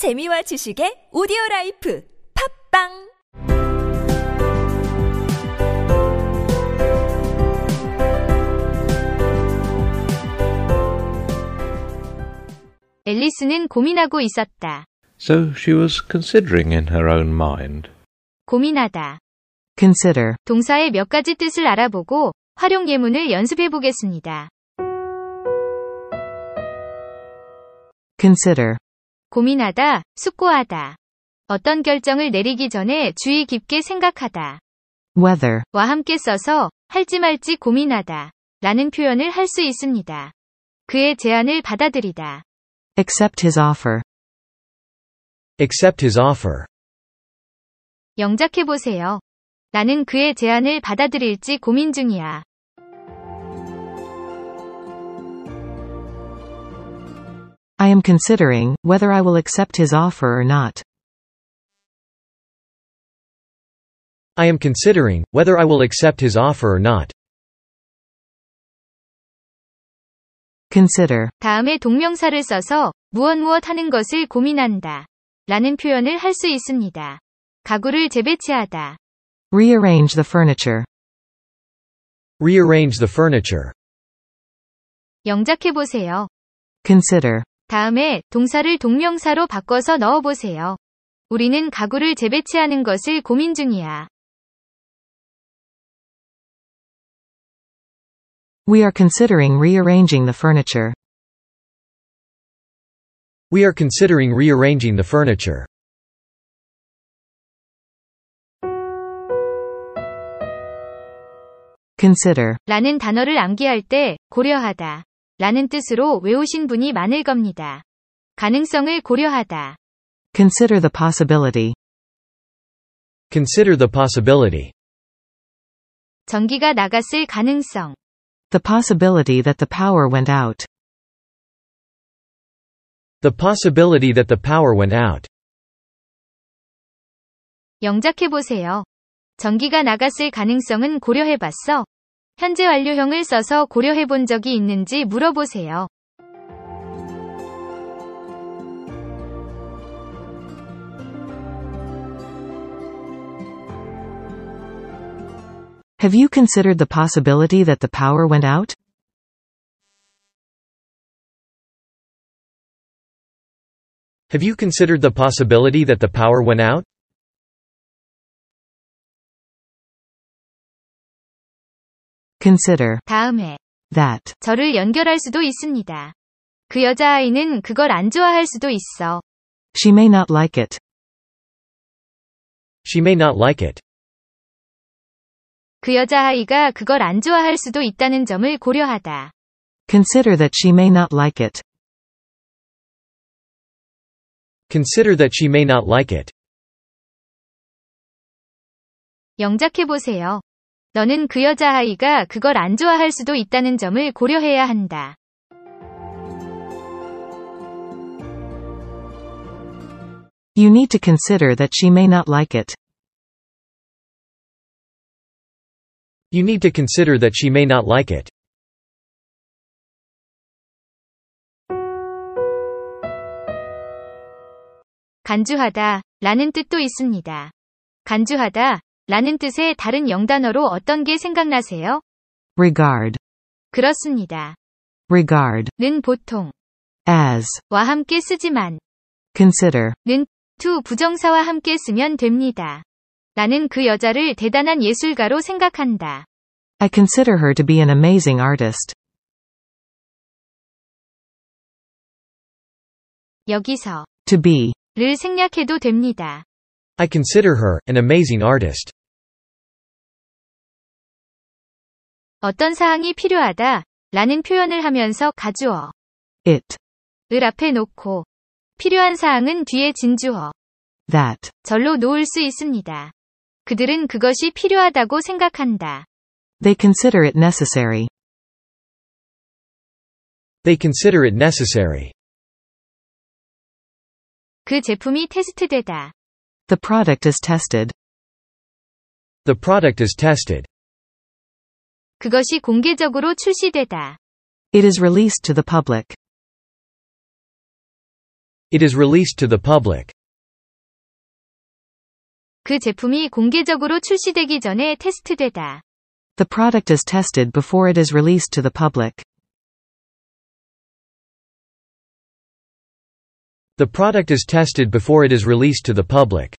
재미와 지식의 오디오 라이프 팟빵 앨리스는 고민하고 있었다. So she was considering in her own mind. 고민하다. Consider. 동사의 몇 가지 뜻을 알아보고 활용 예문을 연습해 보겠습니다. Consider. 고민하다, 숙고하다. 어떤 결정을 내리기 전에 주의 깊게 생각하다. Whether. 와 함께 써서 할지 말지 고민하다. 라는 표현을 할 수 있습니다. 그의 제안을 받아들이다. Accept his offer. Accept his offer. 영작해 보세요. 나는 그의 제안을 받아들일지 고민 중이야. I am considering whether I will accept his offer or not. I am considering whether I will accept his offer or not. Consider. 다음에 동명사를 써서 무엇 무엇 하는 것을 고민한다. 라는 표현을 할 수 있습니다. 가구를 재배치하다. Rearrange the furniture. Rearrange the furniture. 영작해 보세요. Consider. 다음에 동사를 동명사로 바꿔서 넣어보세요. 우리는 가구를 재배치하는 것을 고민 중이야. We are considering rearranging the furniture. We are considering rearranging the furniture. Consider. 라는 단어를 암기할 때 고려하다. 라는 뜻으로 외우신 분이 많을 겁니다. 가능성을 고려하다. Consider the possibility. Consider the possibility. 전기가 나갔을 가능성. The possibility that the power went out. The possibility that the power went out. 영작해 보세요. 전기가 나갔을 가능성은 고려해 봤어? 현재 완료형을 써서 고려해 본 적이 있는지 물어보세요. Have you considered the possibility that the power went out? Have you considered the possibility that the power went out? Consider. 다음에 That. 저를 연결할 수도 있습니다. 그 여자아이는 그걸 안 좋아할 수도 있어. She may not like it. She may not like it. 그 여자아이가 그걸 안 좋아할 수도 있다는 점을 고려하다. Consider that she may not like it. Consider that she may not like it. 영작해 보세요. 너는 그 여자아이가 그걸 안 좋아할 수도 있다는 점을 고려해야 한다. You need to consider that she may not like it. You need to consider that she may not like it. 간주하다 라는 뜻도 있습니다. 간주하다 라는 뜻의 다른 영단어로 어떤 게 생각나세요? Regard. 그렇습니다. Regard. 는 보통 As. 와 함께 쓰지만 Consider. 는 to 부정사와 함께 쓰면 됩니다. 나는 그 여자를 대단한 예술가로 생각한다. I consider her to be an amazing artist. 여기서 To be. 를 생략해도 됩니다. I consider her an amazing artist. 어떤 사항이 필요하다 라는 표현을 하면서 가주어 It. 을 앞에 놓고 필요한 사항은 뒤에 진주어 That. 절로 놓을 수 있습니다. 그들은 그것이 필요하다고 생각한다. They consider it necessary. They consider it necessary. 그 제품이 테스트되다. The product is tested. The product is tested. 그것이 공개적으로 출시되다. It is released to the public. It is released to the public. 그 제품이 공개적으로 출시되기 전에 테스트되다. The product is tested before it is released to the public. The product is tested before it is released to the public.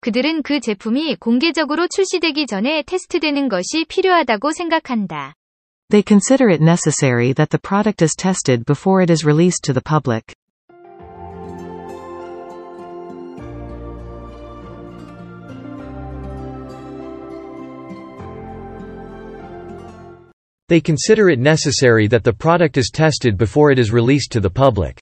그들은 그 제품이 공개적으로 출시되기 전에 테스트되는 것이 필요하다고 생각한다. They consider it necessary that the product is tested before it is released to the public. They consider it necessary that the product is tested before it is released to the public.